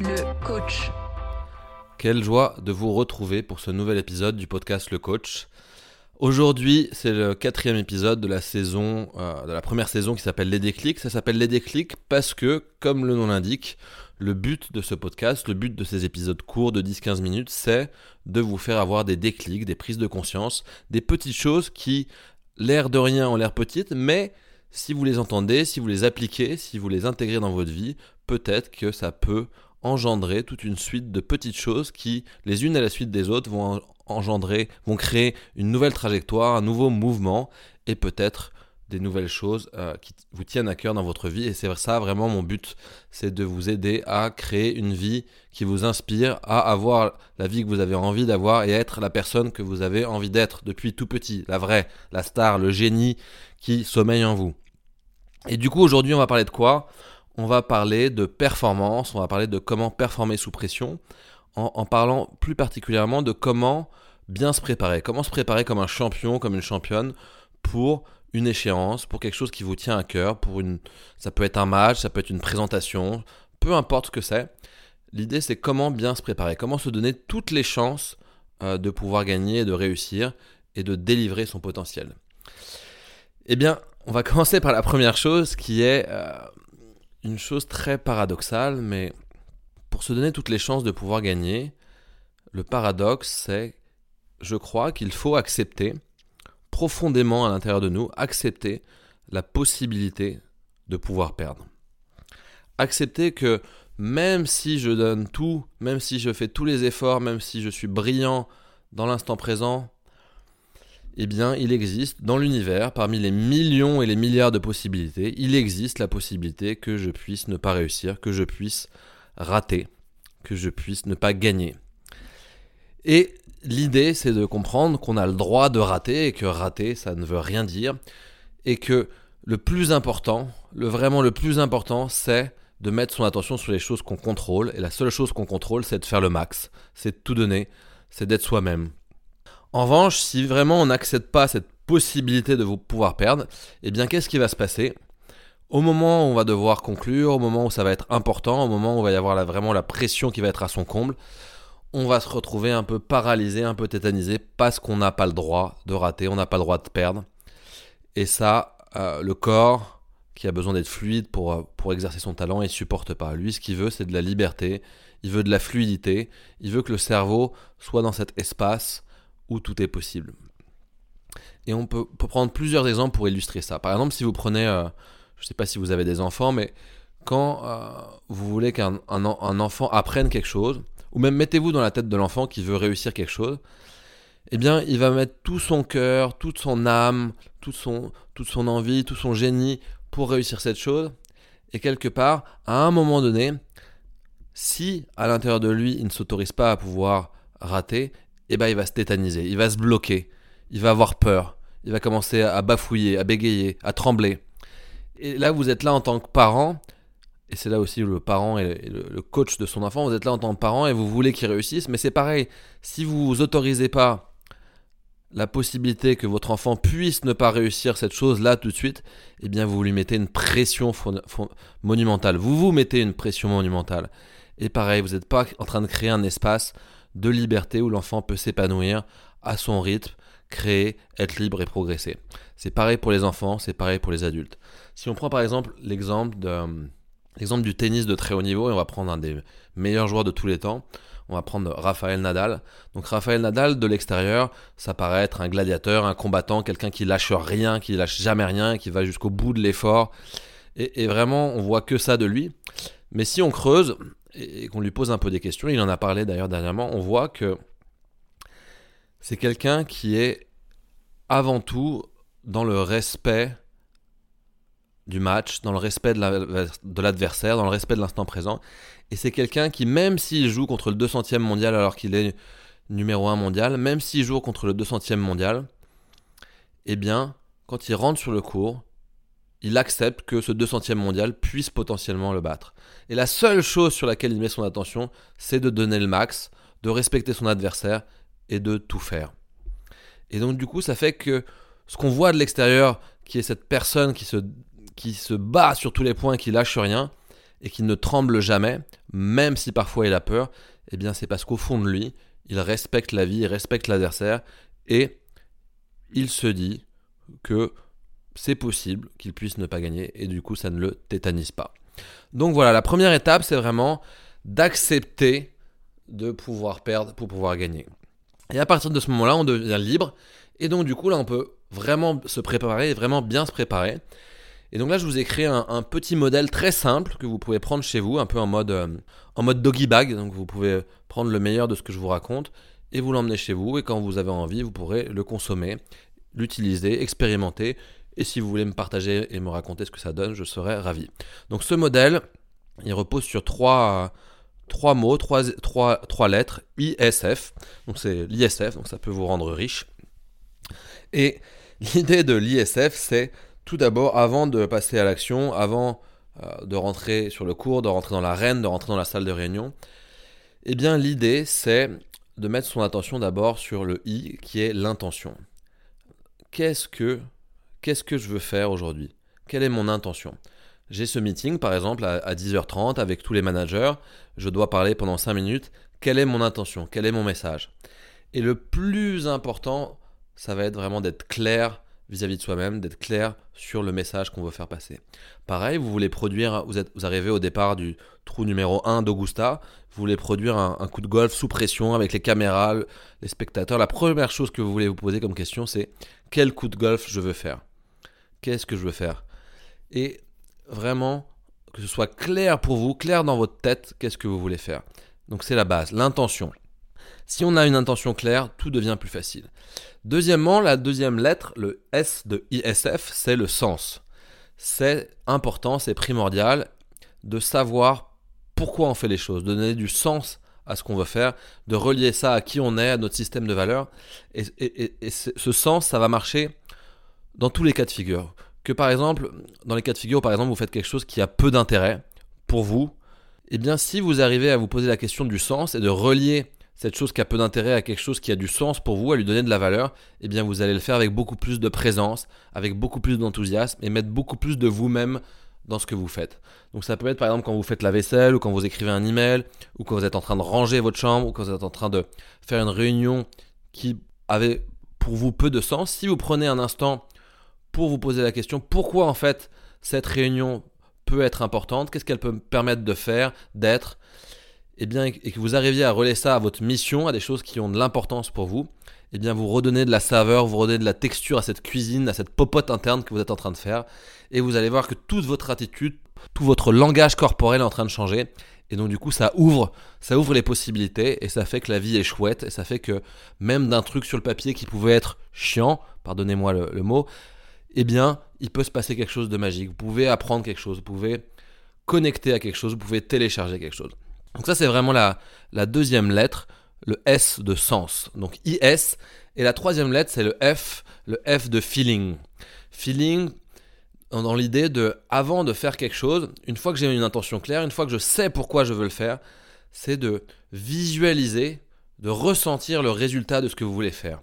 le coach. Quelle joie de vous retrouver pour ce nouvel épisode du podcast Le Coach. Aujourd'hui, c'est le quatrième épisode de la saison, euh, de la première saison qui s'appelle Les déclics. Ça s'appelle Les déclics parce que, comme le nom l'indique, le but de ce podcast, le but de ces épisodes courts de 10-15 minutes, c'est de vous faire avoir des déclics, des prises de conscience, des petites choses qui, l'air de rien, ont l'air petites, mais si vous les entendez, si vous les appliquez, si vous les intégrez dans votre vie, peut-être que ça peut engendrer toute une suite de petites choses qui, les unes à la suite des autres, vont engendrer, vont créer une nouvelle trajectoire, un nouveau mouvement et peut-être des nouvelles choses euh, qui vous tiennent à cœur dans votre vie. Et c'est ça vraiment mon but, c'est de vous aider à créer une vie qui vous inspire, à avoir la vie que vous avez envie d'avoir et être la personne que vous avez envie d'être depuis tout petit, la vraie, la star, le génie qui sommeille en vous. Et du coup aujourd'hui on va parler de quoi? On va parler de performance, on va parler de comment performer sous pression, en, parlant plus particulièrement de comment bien se préparer, comment se préparer comme un champion, comme une championne pour une échéance, pour quelque chose qui vous tient à cœur, pour une, ça peut être un match, ça peut être une présentation, peu importe ce que c'est. L'idée c'est comment bien se préparer, comment se donner toutes les chances euh, de pouvoir gagner, de réussir et de délivrer son potentiel. Eh bien, on va commencer par la première chose qui est euh, une chose très paradoxale, mais pour se donner toutes les chances de pouvoir gagner, le paradoxe c'est, je crois qu'il faut accepter profondément à l'intérieur de nous, accepter la possibilité de pouvoir perdre. Accepter que même si je donne tout, même si je fais tous les efforts, même si je suis brillant dans l'instant présent, eh bien, il existe dans l'univers, parmi les millions et les milliards de possibilités, il existe la possibilité que je puisse ne pas réussir, que je puisse rater, que je puisse ne pas gagner. Et l'idée, c'est de comprendre qu'on a le droit de rater et que rater, ça ne veut rien dire. Et que le plus important, le vraiment le plus important, c'est de mettre son attention sur les choses qu'on contrôle. Et la seule chose qu'on contrôle, c'est de faire le max. C'est de tout donner. C'est d'être soi-même. En revanche, si vraiment on n'accepte pas cette possibilité de vous pouvoir perdre, eh bien qu'est-ce qui va se passer? Au moment où on va devoir conclure, au moment où ça va être important, au moment où il va y avoir vraiment la pression qui va être à son comble, on va se retrouver un peu paralysé, un peu tétanisé, parce qu'on n'a pas le droit de rater, on n'a pas le droit de perdre. Et ça, euh, le corps, qui a besoin d'être fluide pour, euh, pour exercer son talent, il supporte pas. Lui, ce qu'il veut, c'est de la liberté, il veut de la fluidité, il veut que le cerveau soit dans cet espace où tout est possible. Et on peut, prendre plusieurs exemples pour illustrer ça. Par exemple, si vous prenez, euh, je ne sais pas si vous avez des enfants, mais quand vous voulez qu'un un enfant apprenne quelque chose, ou même mettez-vous dans la tête de l'enfant qui veut réussir quelque chose, eh bien, il va mettre tout son cœur, toute son âme, toute son, toute son envie, tout son génie pour réussir cette chose. Et quelque part, à un moment donné, si à l'intérieur de lui, il ne s'autorise pas à pouvoir rater, eh ben, il va se tétaniser, il va se bloquer, il va avoir peur, il va commencer à bafouiller, à bégayer, à trembler. Et là, vous êtes là en tant que parent, et c'est là aussi le parent et le, coach de son enfant, vous êtes là en tant que parent et vous voulez qu'il réussisse, mais c'est pareil, si vous autorisez pas la possibilité que votre enfant puisse ne pas réussir cette chose-là tout de suite, eh bien vous lui mettez une pression monumentale. Vous vous mettez une pression monumentale. Et pareil, vous n'êtes pas en train de créer un espace de liberté où l'enfant peut s'épanouir à son rythme, créer, être libre et progresser. C'est pareil pour les enfants, c'est pareil pour les adultes. Si on prend par exemple l'exemple de L'exemple du tennis de très haut niveau, et on va prendre un des meilleurs joueurs de tous les temps. On va prendre Raphaël Nadal. Donc Raphaël Nadal, de l'extérieur, ça paraît être un gladiateur, un combattant, quelqu'un qui lâche rien, qui lâche jamais rien, qui va jusqu'au bout de l'effort. Et, vraiment, on voit que ça de lui. Mais si on creuse et qu'on lui pose un peu des questions, il en a parlé d'ailleurs dernièrement, on voit que c'est quelqu'un qui est avant tout dans le respect du match, dans le respect de l'adversaire, dans le respect de l'instant présent. Et c'est quelqu'un qui, même s'il joue contre le 200e mondial alors qu'il est numéro 1 mondial, même s'il joue contre le 200e mondial, eh bien, quand il rentre sur le cours, il accepte que ce 200e mondial puisse potentiellement le battre. Et la seule chose sur laquelle il met son attention, c'est de donner le max, de respecter son adversaire et de tout faire. Et donc du coup, ça fait que ce qu'on voit de l'extérieur, qui est cette personne qui se qui bat sur tous les points, qui lâche rien, et qu'il ne tremble jamais, même si parfois il a peur, eh bien c'est parce qu'au fond de lui, il respecte la vie, il respecte l'adversaire et il se dit que c'est possible qu'il puisse ne pas gagner et du coup ça ne le tétanise pas. Donc voilà, la première étape c'est vraiment d'accepter de pouvoir perdre pour pouvoir gagner. Et à partir de ce moment-là, on devient libre et donc du coup là on peut vraiment se préparer et vraiment bien se préparer. Et donc là, je vous ai créé un, petit modèle très simple que vous pouvez prendre chez vous, un peu en mode, euh, en mode doggy bag. Donc vous pouvez prendre le meilleur de ce que je vous raconte et vous l'emmener chez vous. Et quand vous avez envie, vous pourrez le consommer, l'utiliser, expérimenter. Et si vous voulez me partager et me raconter ce que ça donne, je serai ravi. Donc ce modèle, il repose sur trois, trois mots, trois, trois, trois lettres, ISF. Donc c'est l'ISF, donc ça peut vous rendre riche. Et l'idée de l'ISF, c'est tout d'abord, avant de passer à l'action, avant euh, de rentrer sur le cours, de rentrer dans l'arène, de rentrer dans la salle de réunion, eh bien l'idée, c'est de mettre son attention d'abord sur le I, qui est l'intention. Qu'est-ce que, qu'est-ce que je veux faire aujourd'hui? Quelle est mon intention? J'ai ce meeting, par exemple, à, à 10h30 avec tous les managers. Je dois parler pendant 5 minutes. Quelle est mon intention? Quel est mon message? Et le plus important, ça va être vraiment d'être clair vis-à-vis de soi-même, d'être clair sur le message qu'on veut faire passer. Pareil, vous voulez produire, vous, êtes, vous arrivez au départ du trou numéro 1 d'Augusta, vous voulez produire un, coup de golf sous pression avec les caméras, les spectateurs. La première chose que vous voulez vous poser comme question, c'est quel coup de golf je veux faire? Qu'est-ce que je veux faire Et vraiment, que ce soit clair pour vous, clair dans votre tête, qu'est-ce que vous voulez faire. Donc c'est la base, l'intention. Si on a une intention claire, tout devient plus facile. Deuxièmement, la deuxième lettre, le S de ISF, c'est le sens. C'est important, c'est primordial de savoir pourquoi on fait les choses, de donner du sens à ce qu'on veut faire, de relier ça à qui on est, à notre système de valeurs. Et, ce sens, ça va marcher dans tous les cas de figure. Que par exemple, dans les cas de figure, par exemple, vous faites quelque chose qui a peu d'intérêt pour vous, eh bien si vous arrivez à vous poser la question du sens et de relier cette chose qui a peu d'intérêt à quelque chose qui a du sens pour vous, à lui donner de la valeur, eh bien vous allez le faire avec beaucoup plus de présence, avec beaucoup plus d'enthousiasme et mettre beaucoup plus de vous-même dans ce que vous faites. Donc ça peut être par exemple quand vous faites la vaisselle ou quand vous écrivez un email ou quand vous êtes en train de ranger votre chambre ou quand vous êtes en train de faire une réunion qui avait pour vous peu de sens. Si vous prenez un instant pour vous poser la question pourquoi en fait cette réunion peut être importante, qu'est-ce qu'elle peut me permettre de faire, d'être, et, eh bien, et que vous arriviez à relayer ça à votre mission, à des choses qui ont de l'importance pour vous, et eh bien, vous redonnez de la saveur, vous redonnez de la texture à cette cuisine, à cette popote interne que vous êtes en train de faire. Et vous allez voir que toute votre attitude, tout votre langage corporel est en train de changer. Et donc, du coup, ça ouvre, ça ouvre les possibilités et ça fait que la vie est chouette. Et ça fait que même d'un truc sur le papier qui pouvait être chiant, pardonnez-moi le mot, eh bien, il peut se passer quelque chose de magique. Vous pouvez apprendre quelque chose, vous pouvez connecter à quelque chose, vous pouvez télécharger quelque chose. Donc ça c'est vraiment la, la, deuxième lettre, le S de sens. Donc IS. Et la troisième lettre c'est le F, le F de feeling. Feeling dans l'idée de, avant de faire quelque chose, une fois que j'ai une intention claire, une fois que je sais pourquoi je veux le faire, c'est de visualiser, de ressentir le résultat de ce que vous voulez faire.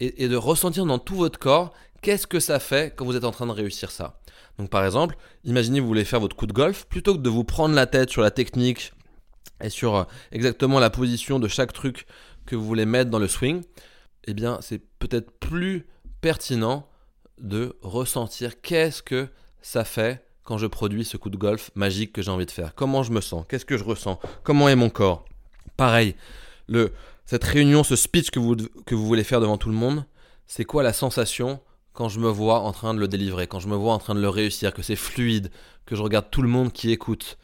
Et, et de ressentir dans tout votre corps qu'est-ce que ça fait quand vous êtes en train de réussir ça? Donc par exemple, imaginez vous voulez faire votre coup de golf, plutôt que de vous prendre la tête sur la technique, et sur euh, exactement la position de chaque truc que vous voulez mettre dans le swing, eh bien c'est peut-être plus pertinent de ressentir qu'est-ce que ça fait quand je produis ce coup de golf magique que j'ai envie de faire. Comment je me sens? Qu'est-ce que je ressens? Comment est mon corps? Pareil, le, cette réunion, ce speech que vous, que vous voulez faire devant tout le monde, c'est quoi la sensation quand je me vois en train de le délivrer, quand je me vois en train de le réussir, que c'est fluide, que je regarde tout le monde qui écoute,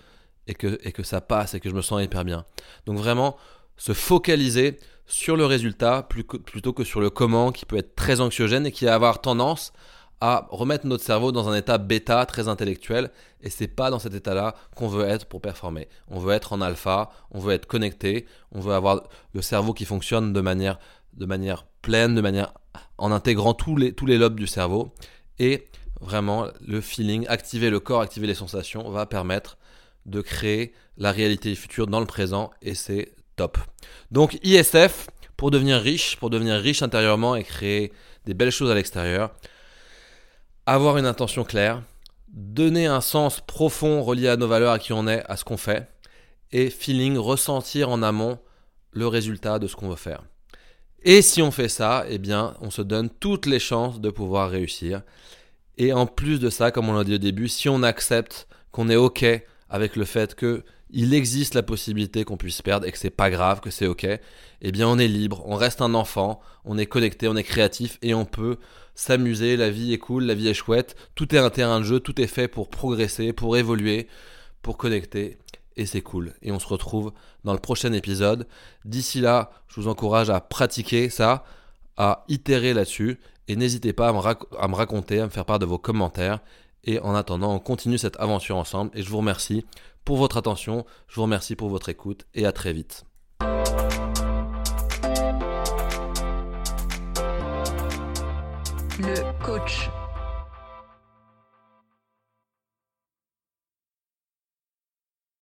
et que, et que ça passe et que je me sens hyper bien. Donc vraiment, se focaliser sur le résultat plutôt que sur le comment qui peut être très anxiogène et qui va avoir tendance à remettre notre cerveau dans un état bêta très intellectuel et c'est pas dans cet état-là qu'on veut être pour performer. On veut être en alpha, on veut être connecté, on veut avoir le cerveau qui fonctionne de manière de manière pleine, de manière en intégrant tous les lobes du cerveau et vraiment le feeling, activer le corps, activer les sensations va permettre de créer la réalité future dans le présent et c'est top. Donc ISF, pour devenir riche, pour devenir riche intérieurement et créer des belles choses à l'extérieur, avoir une intention claire, donner un sens profond relié à nos valeurs, à qui on est, à ce qu'on fait, et feeling, ressentir en amont le résultat de ce qu'on veut faire. Et si on fait ça, eh bien, on se donne toutes les chances de pouvoir réussir. Et en plus de ça, comme on l'a dit au début, si on accepte qu'on est OK avec le fait que il existe la possibilité qu'on puisse perdre et que c'est pas grave, que c'est ok, eh bien on est libre, on reste un enfant, on est connecté, on est créatif et on peut s'amuser, la vie est cool, la vie est chouette, tout est un terrain de jeu, tout est fait pour progresser, pour évoluer, pour connecter et c'est cool. Et on se retrouve dans le prochain épisode. D'ici là, je vous encourage à pratiquer ça, à itérer là-dessus et n'hésitez pas à me, raconter, à me faire part de vos commentaires. Et en attendant, on continue cette aventure ensemble et je vous remercie pour votre attention, je vous remercie pour votre écoute et à très vite. Le coach.